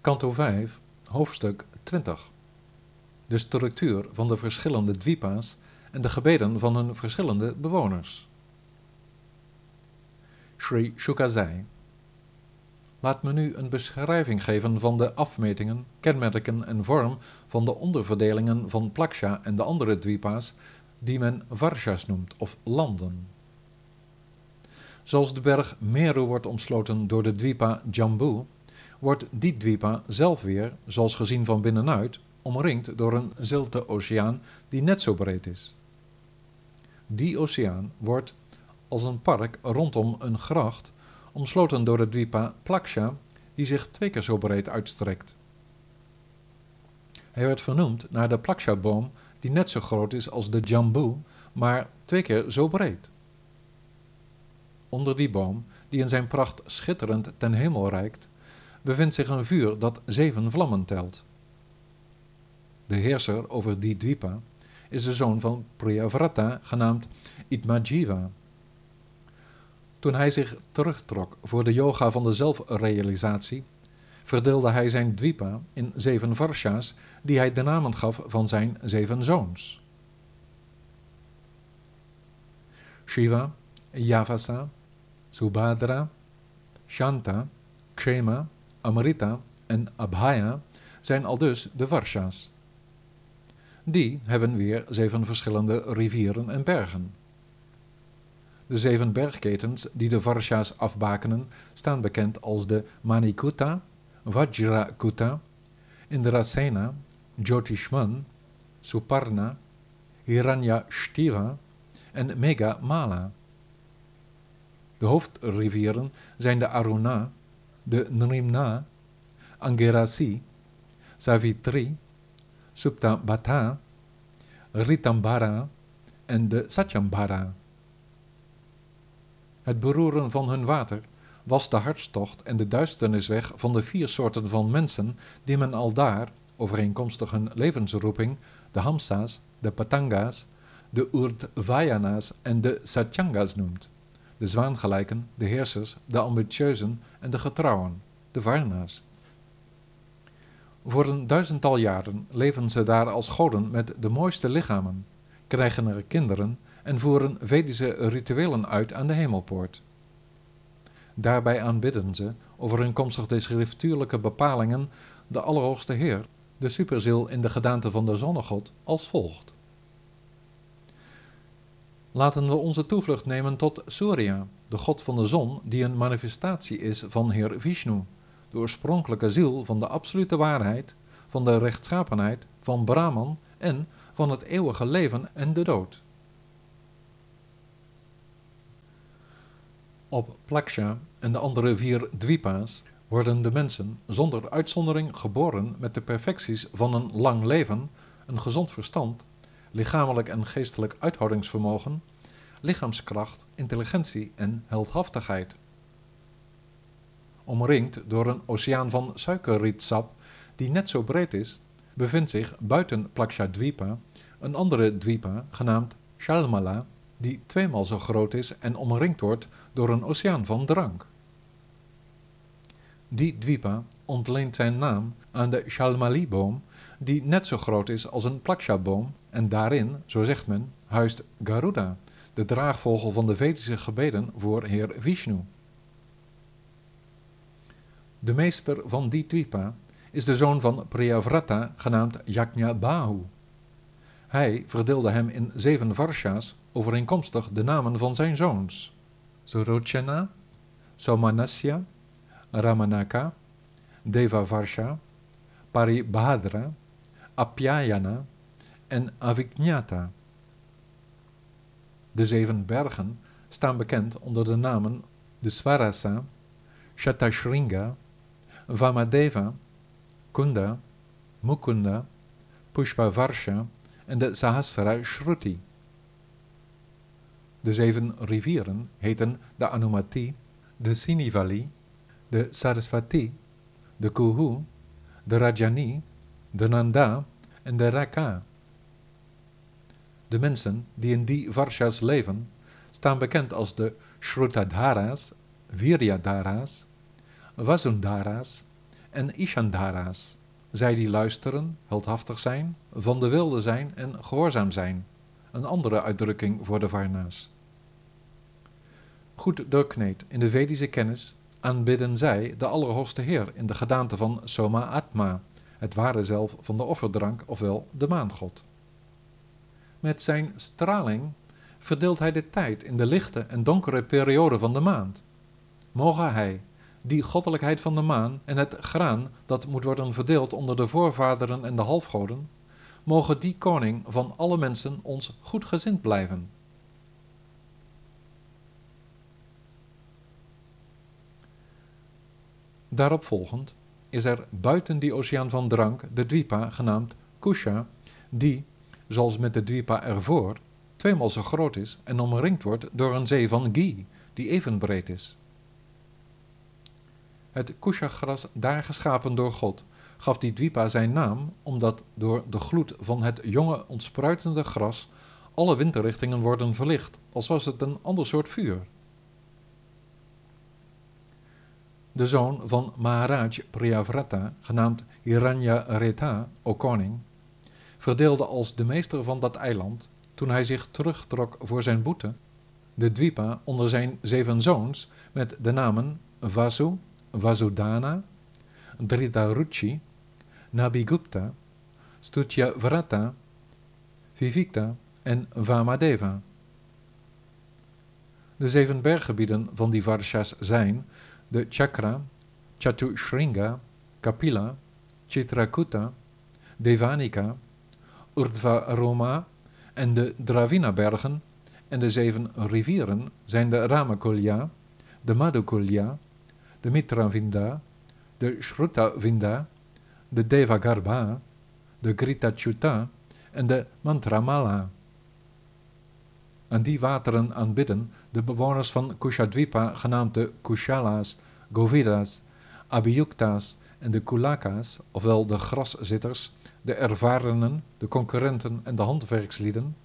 Kanto 5, hoofdstuk 20. De structuur van de verschillende dwipa's en de gebeden van hun verschillende bewoners. Sri Shuka zei: Laat me nu een beschrijving geven van de afmetingen, kenmerken en vorm van de onderverdelingen van Plaksha en de andere dwipa's die men Varshas noemt of landen. Zoals de berg Meru wordt omsloten door de dwipa Jambu, wordt die dwipa zelf weer, zoals gezien van binnenuit, omringd door een zilte oceaan die net zo breed is. Die oceaan wordt als een park rondom een gracht omsloten door de dwipa Plaksha, die zich twee keer zo breed uitstrekt. Hij werd vernoemd naar de Plaksha-boom, die net zo groot is als de Jambu, maar twee keer zo breed. Onder die boom, die in zijn pracht schitterend ten hemel reikt, bevindt zich een vuur dat zeven vlammen telt. De heerser over die dwipa is de zoon van Priyavrata, genaamd Itmajiva. Toen hij zich terugtrok voor de yoga van de zelfrealisatie, verdeelde hij zijn dwipa in zeven varsha's die hij de namen gaf van zijn zeven zoons. Shiva, Yavasa, Subhadra, Shanta, Kshema, Amrita en Abhaya zijn al dus de Varsha's. Die hebben weer zeven verschillende rivieren en bergen. De zeven bergketens die de Varsha's afbakenen staan bekend als de Manikuta, Vajrakuta, Indrasena, Jyotishman, Suparna, Hiranyashtiva en Megamala. De hoofdrivieren zijn de Aruna, de Nrimna, Angerasi, Savitri, Suptabhata, Ritambara en de Satyambara. Het beroeren van hun water was de hartstocht en de duisternis weg van de vier soorten van mensen die men al daar, overeenkomstig hun levensroeping, de Hamsa's, de Patanga's, de Urdhvayana's en de Satyanga's noemt. De zwaangelijken, de heersers, de ambitieuzen en de getrouwen, de Varna's. Voor een duizendtal jaren leven ze daar als goden met de mooiste lichamen, krijgen er kinderen en voeren Vedische rituelen uit aan de hemelpoort. Daarbij aanbidden ze, overeenkomstig de schriftuurlijke bepalingen, de Allerhoogste Heer, de superziel in de gedaante van de zonnegod, als volgt. Laten we onze toevlucht nemen tot Surya, de god van de zon, die een manifestatie is van Heer Vishnu, de oorspronkelijke ziel van de absolute waarheid, van de rechtschapenheid, van Brahman en van het eeuwige leven en de dood. Op Plaksha en de andere vier dwipa's worden de mensen zonder uitzondering geboren met de perfecties van een lang leven, een gezond verstand, lichamelijk en geestelijk uithoudingsvermogen, lichaamskracht, intelligentie en heldhaftigheid. Omringd door een oceaan van suikerrietsap die net zo breed is, bevindt zich buiten Plaksha-dwipa een andere dwipa genaamd Shalmala, die tweemaal zo groot is en omringd wordt door een oceaan van drank. Die dwipa ontleent zijn naam aan de Shalmali-boom, die net zo groot is als een Plaksha-boom en daarin, zo zegt men, huist Garuda, de draagvogel van de Vedische gebeden voor Heer Vishnu. De meester van die dwipa is de zoon van Priyavrata, genaamd Yajnabahu. Hij verdeelde hem in zeven varsha's, overeenkomstig de namen van zijn zoons. Surochana, Somanasya, Ramanaka, Devavarsha, Paribhadra, Apyayana en Avijnata. De zeven bergen staan bekend onder de namen de Swarasa, Shatashringa, Vamadeva, Kunda, Mukunda, Pushpavarsha en de Sahasra Shruti. De zeven rivieren heten de Anumati, de Sinivali, de Sarasvati, de Kuhu, de Rajani, de Nanda en de Raka. De mensen die in die varshas leven, staan bekend als de Shrutadharas, Viryadharas, Vasundharas en Ishandhara's, zij die luisteren, heldhaftig zijn, van de wilde zijn en gehoorzaam zijn, een andere uitdrukking voor de Varna's. Goed doorkneed in de Vedische kennis aanbidden zij de Allerhoogste Heer in de gedaante van Soma Atma, het ware zelf van de offerdrank, ofwel de maangod. Met zijn straling verdeelt hij de tijd in de lichte en donkere periode van de maand. Mogen hij, die goddelijkheid van de maan en het graan dat moet worden verdeeld onder de voorvaderen en de halfgoden, mogen die koning van alle mensen ons goedgezind blijven. Daarop volgend is er buiten die oceaan van drank de Dwipa genaamd Kusha, die, zoals met de Dwipa ervoor, tweemaal zo groot is en omringd wordt door een zee van Ghee, die even breed is. Het Kusha-gras daar geschapen door God gaf die Dwipa zijn naam omdat door de gloed van het jonge ontspruitende gras alle windrichtingen worden verlicht, als was het een ander soort vuur. De zoon van Maharaj Priyavrata, genaamd Reta, o koning, verdeelde als de meester van dat eiland, toen hij zich terugtrok voor zijn boete, de Dwipa onder zijn zeven zoons met de namen Vasu, Vasudhana, Dritaruchi, Nabigupta, Vrata, Vivikta en Vamadeva. De zeven berggebieden van die Varshas zijn de Chakra, Chatushringa, Kapila, Chitrakuta, Devanika, Urdhva Roma en de Dravina-bergen en de zeven rivieren zijn de Ramakulya, de Madhukulya, de Mitravinda, de Shrutavinda, de Devagarbha, de Gritachuta en de Mantramala. Aan die wateren aanbidden de bewoners van Kushadvipa, genaamd de Kushalas, Govidas, Abhiyuktas en de Kulakas, ofwel de graszitters, de ervarenen, de concurrenten en de handwerkslieden,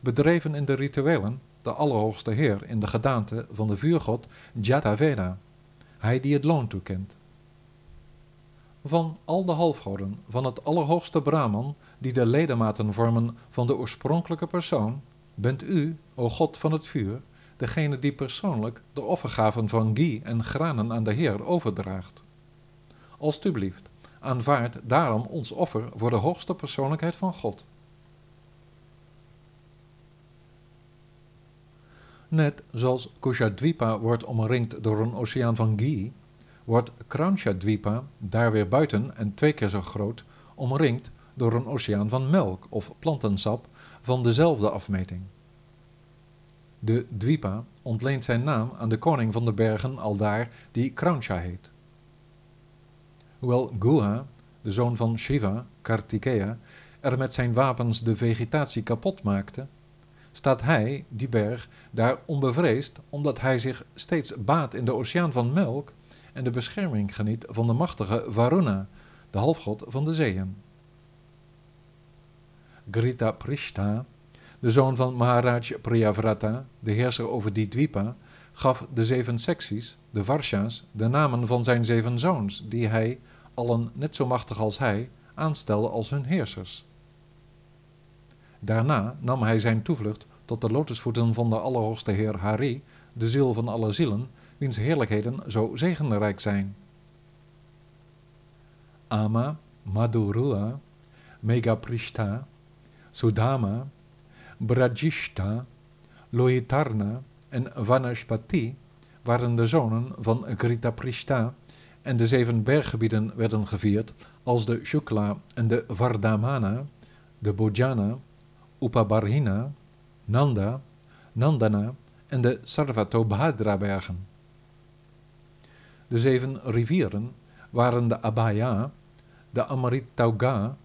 bedreven in de rituelen de Allerhoogste Heer in de gedaante van de vuurgod Jataveda, hij die het loon toekent. Van al de halfgoden van het Allerhoogste Brahman, die de ledematen vormen van de oorspronkelijke persoon, bent u, o God van het vuur, degene die persoonlijk de offergaven van ghee en granen aan de Heer overdraagt. Alsjeblieft, aanvaard daarom ons offer voor de hoogste persoonlijkheid van God. Net zoals Kushadwipa wordt omringd door een oceaan van ghee, wordt Kraunchadwipa, daar weer buiten en twee keer zo groot, omringd door een oceaan van melk of plantensap van dezelfde afmeting. De Dwipa ontleent zijn naam aan de koning van de bergen aldaar die Krauncha heet. Hoewel Guha, de zoon van Shiva, Kartikeya, er met zijn wapens de vegetatie kapot maakte, staat hij, die berg, daar onbevreesd omdat hij zich steeds baat in de oceaan van melk en de bescherming geniet van de machtige Varuna, de halfgod van de zeeën. Grita Prishta, de zoon van Maharaj Priyavrata, de heerser over die Dwipa, gaf de zeven secties, de Varsha's, de namen van zijn zeven zoons, die hij, allen net zo machtig als hij, aanstelde als hun heersers. Daarna nam hij zijn toevlucht tot de lotusvoeten van de Allerhoogste Heer Hari, de ziel van alle zielen, wiens heerlijkheden zo zegenrijk zijn. Ama, Madhurua, Megaprishta, Sudama, Brajishta, Lohitarna en Vanaspati waren de zonen van Gritaprishta en de zeven berggebieden werden gevierd als de Shukla en de Vardamana, de Bojana, Upabarhina, Nanda, Nandana en de Sarvatobhadra-bergen. De zeven rivieren waren de Abhaya, de Amritauga,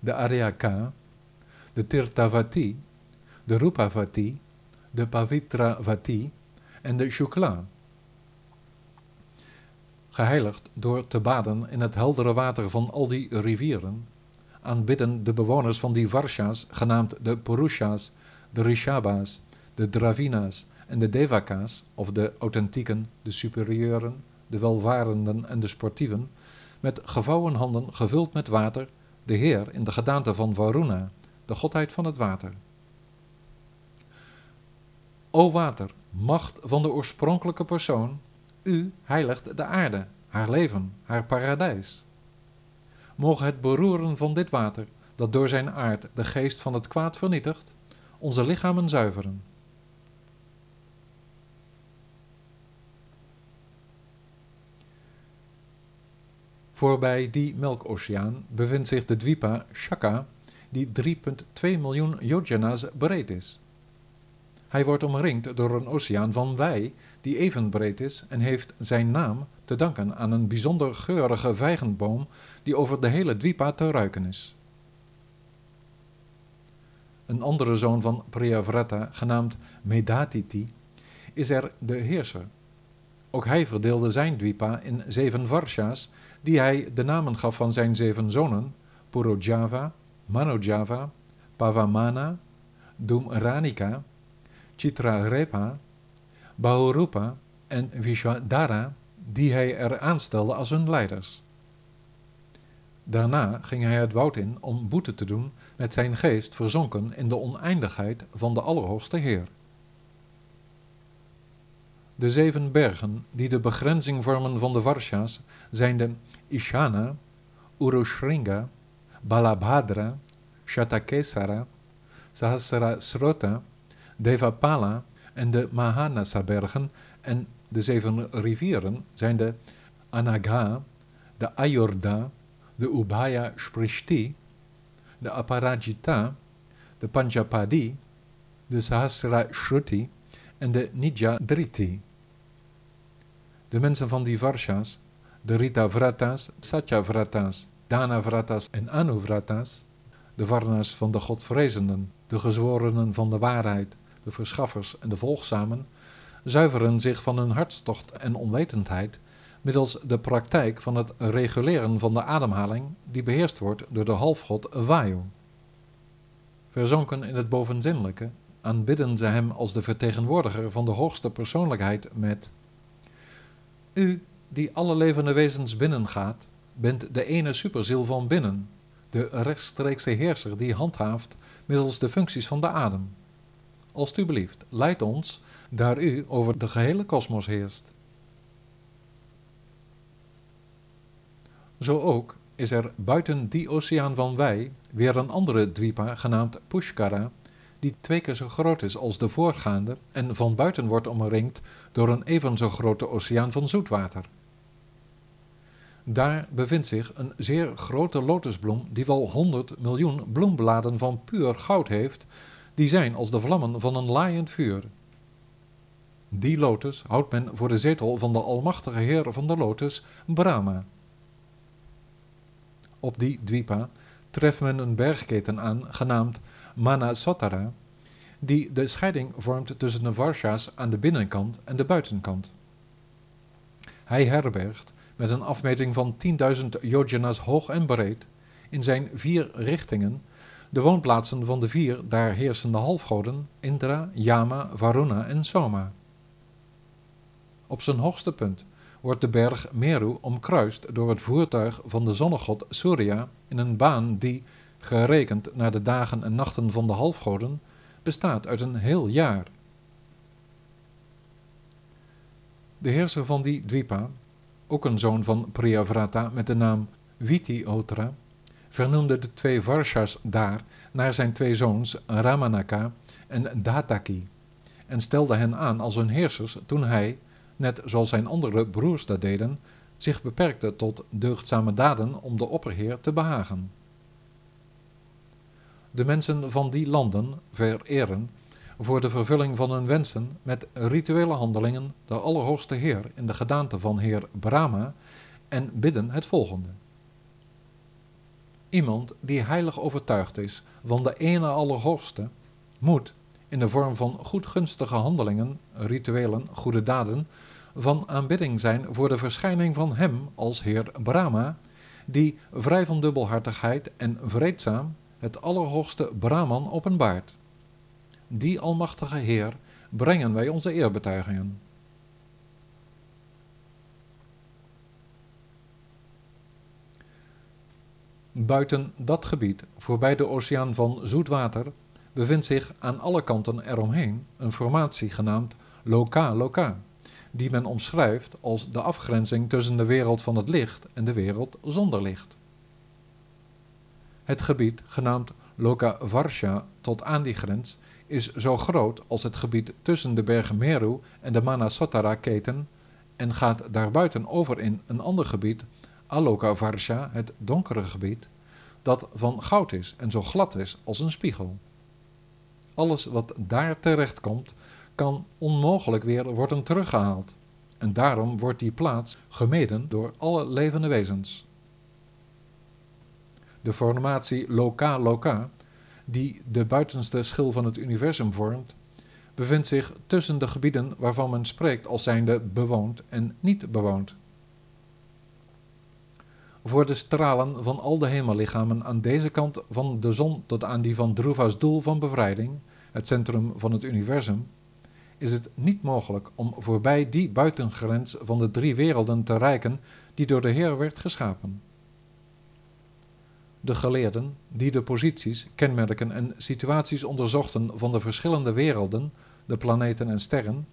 de Aryaka, de Tirthavati, de Rupavati, de Pavitravati en de Shukla. Geheiligd door te baden in het heldere water van al die rivieren, aanbidden de bewoners van die Varsha's, genaamd de Purushas, de Rishabha's, de Dravina's en de Devaka's, of de authentieken, de superieuren, de welvarenden en de sportieven, met gevouwen handen gevuld met water, de Heer in de gedaante van Varuna, de godheid van het water. O water, macht van de oorspronkelijke persoon, u heiligt de aarde, haar leven, haar paradijs. Mogen het beroeren van dit water, dat door zijn aard de geest van het kwaad vernietigt, onze lichamen zuiveren. Voorbij die melkoceaan bevindt zich de Dwipa Shaka, die 3,2 miljoen yojanas breed is. Hij wordt omringd door een oceaan van wei die even breed is en heeft zijn naam te danken aan een bijzonder geurige vijgenboom die over de hele Dwipa te ruiken is. Een andere zoon van Priyavrata, genaamd Medatiti, is er de heerser. Ook hij verdeelde zijn Dwipa in zeven varsha's, die hij de namen gaf van zijn zeven zonen, Purojava, Manojava, Pavamana, Dumranika, Chitrarepa, Bahurupa en Vishwadara, die hij er aanstelde als hun leiders. Daarna ging hij het woud in om boete te doen met zijn geest verzonken in de oneindigheid van de Allerhoogste Heer. De zeven bergen die de begrenzing vormen van de Varsha's zijn de Ishana, Urushringa, Balabhadra, Shatakesara, Srota, Devapala en de Mahanasa-bergen en de zeven rivieren zijn de Anagha, de Ayurda, de Ubhaya Sprishti, de Aparajita, de Panchapadi, de Sahasra Shruti en de Nijadriti. De mensen van die Varshas, de Rita Vratas, Satya Vratas, Dana Vratas en Anu Vratas, de Varnas van de Godvrezenden, de gezworenen van de waarheid, de verschaffers en de volgzamen, zuiveren zich van hun hartstocht en onwetendheid middels de praktijk van het reguleren van de ademhaling die beheerst wordt door de halfgod Vayu. Verzonken in het bovenzinnelijke aanbidden ze hem als de vertegenwoordiger van de hoogste persoonlijkheid met U, die alle levende wezens binnengaat, bent de ene superziel van binnen, de rechtstreekse heerser die handhaaft middels de functies van de adem. Alsjeblieft, leid ons, daar u over de gehele kosmos heerst. Zo ook is er buiten die oceaan van wij weer een andere dwipa genaamd Pushkara, die twee keer zo groot is als de voorgaande en van buiten wordt omringd door een even zo grote oceaan van zoetwater. Daar bevindt zich een zeer grote lotusbloem die wel honderd miljoen bloembladen van puur goud heeft, die zijn als de vlammen van een laaiend vuur. Die lotus houdt men voor de zetel van de almachtige heer van de lotus, Brahma. Op die dwipa treft men een bergketen aan, genaamd Manasotara, die de scheiding vormt tussen de Varsha's aan de binnenkant en de buitenkant. Hij herbergt, met een afmeting van 10.000 yojanas hoog en breed, in zijn vier richtingen, de woonplaatsen van de vier daar heersende halfgoden, Indra, Yama, Varuna en Soma. Op zijn hoogste punt wordt de berg Meru omkruist door het voertuig van de zonnegod Surya in een baan die, gerekend naar de dagen en nachten van de halfgoden, bestaat uit een heel jaar. De heerser van die dwipa, ook een zoon van Priyavrata met de naam Vitiotra, vernoemde de twee Varshas daar naar zijn twee zoons Ramanaka en Dataki en stelde hen aan als hun heersers toen hij, net zoals zijn andere broers dat deden, zich beperkte tot deugdzame daden om de opperheer te behagen. De mensen van die landen vereren voor de vervulling van hun wensen met rituele handelingen de Allerhoogste Heer in de gedaante van Heer Brahma en bidden het volgende. Iemand die heilig overtuigd is van de ene Allerhoogste, moet in de vorm van goedgunstige handelingen, rituelen, goede daden, van aanbidding zijn voor de verschijning van Hem als Heer Brahma, die vrij van dubbelhartigheid en vreedzaam het Allerhoogste Brahman openbaart. Die Almachtige Heer brengen wij onze eerbetuigingen. Buiten dat gebied, voorbij de oceaan van zoetwater, bevindt zich aan alle kanten eromheen een formatie genaamd Loka Loka, die men omschrijft als de afgrenzing tussen de wereld van het licht en de wereld zonder licht. Het gebied, genaamd Loka Varsha tot aan die grens, is zo groot als het gebied tussen de bergen Meru en de Manasotara-keten en gaat daarbuiten over in een ander gebied, Aloka Varsha, het donkere gebied, dat van goud is en zo glad is als een spiegel. Alles wat daar terechtkomt, kan onmogelijk weer worden teruggehaald. En daarom wordt die plaats gemeden door alle levende wezens. De formatie Loka-Loka, die de buitenste schil van het universum vormt, bevindt zich tussen de gebieden waarvan men spreekt als zijnde bewoond en niet bewoond. Voor de stralen van al de hemellichamen aan deze kant van de zon tot aan die van Druva's doel van bevrijding, het centrum van het universum, is het niet mogelijk om voorbij die buitengrens van de drie werelden te reiken die door de Heer werd geschapen. De geleerden, die de posities, kenmerken en situaties onderzochten van de verschillende werelden, de planeten en sterren,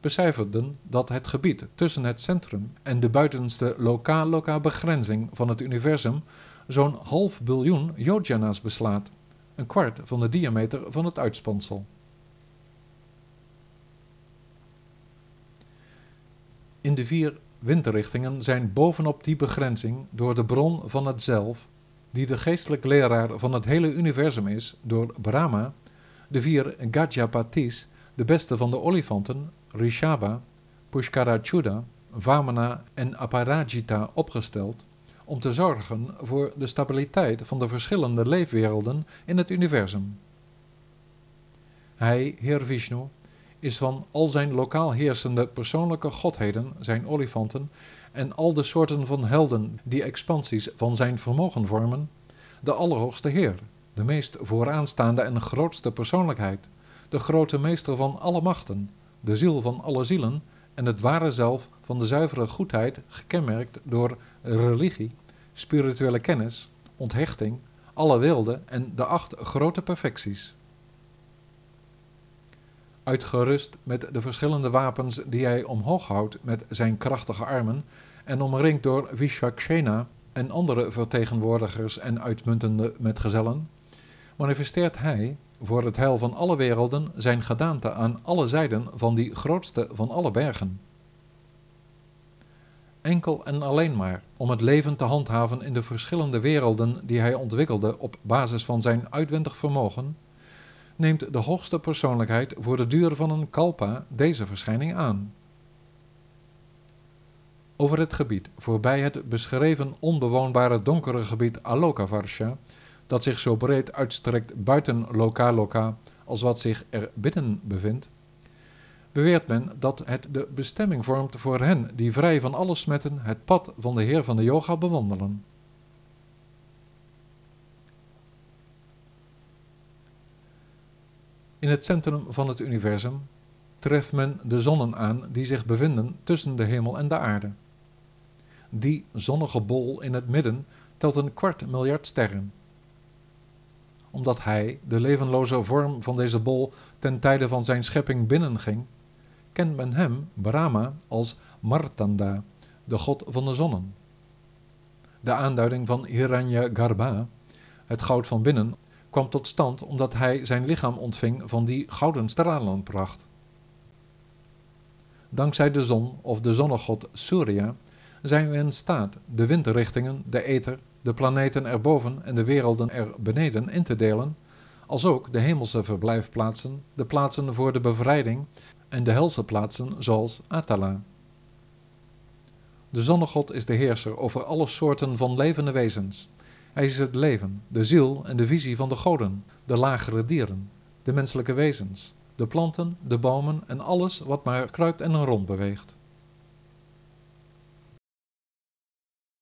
becijferden dat het gebied tussen het centrum en de buitenste lokaal-lokaal begrenzing van het universum zo'n half biljoen yojana's beslaat, een kwart van de diameter van het uitspansel. In de vier windrichtingen zijn bovenop die begrenzing door de bron van het zelf, die de geestelijk leraar van het hele universum is, door Brahma, de vier Gajapatis, de beste van de olifanten, Rishaba, Pushkarachuda, Vamana en Aparajita opgesteld om te zorgen voor de stabiliteit van de verschillende leefwerelden in het universum. Hij, Heer Vishnu, is van al zijn lokaal heersende persoonlijke godheden, zijn olifanten, en al de soorten van helden die expansies van zijn vermogen vormen, de Allerhoogste Heer, de meest vooraanstaande en grootste persoonlijkheid, de grote meester van alle machten, de ziel van alle zielen en het ware zelf van de zuivere goedheid, gekenmerkt door religie, spirituele kennis, onthechting, alle wilde en de acht grote perfecties. Uitgerust met de verschillende wapens die hij omhoog houdt met zijn krachtige armen en omringd door Vishwakshena en andere vertegenwoordigers en uitmuntende metgezellen, manifesteert hij, voor het heil van alle werelden, zijn gedaante aan alle zijden van die grootste van alle bergen. Enkel en alleen maar om het leven te handhaven in de verschillende werelden die hij ontwikkelde op basis van zijn uitwendig vermogen, neemt de hoogste persoonlijkheid voor de duur van een kalpa deze verschijning aan. Over het gebied, voorbij het beschreven onbewoonbare donkere gebied Alokavarsha, dat zich zo breed uitstrekt buiten Lokaloka als wat zich er binnen bevindt, beweert men dat het de bestemming vormt voor hen die vrij van alle smetten het pad van de Heer van de Yoga bewandelen. In het centrum van het universum treft men de zonnen aan die zich bevinden tussen de hemel en de aarde. Die zonnige bol in het midden telt een kwart miljard sterren. Omdat hij, de levenloze vorm van deze bol, ten tijde van zijn schepping binnenging, kent men hem, Brahma, als Martanda, de god van de zonnen. De aanduiding van Hiranya Garbha, het goud van binnen, kwam tot stand omdat hij zijn lichaam ontving van die gouden stralenpracht. Dankzij de zon of de zonnegod Surya zijn we in staat de windrichtingen, de ether, de planeten erboven en de werelden er beneden in te delen, als ook de hemelse verblijfplaatsen, de plaatsen voor de bevrijding en de helse plaatsen zoals Atala. De zonnegod is de heerser over alle soorten van levende wezens. Hij is het leven, de ziel en de visie van de goden, de lagere dieren, de menselijke wezens, de planten, de bomen en alles wat maar kruipt en rond beweegt.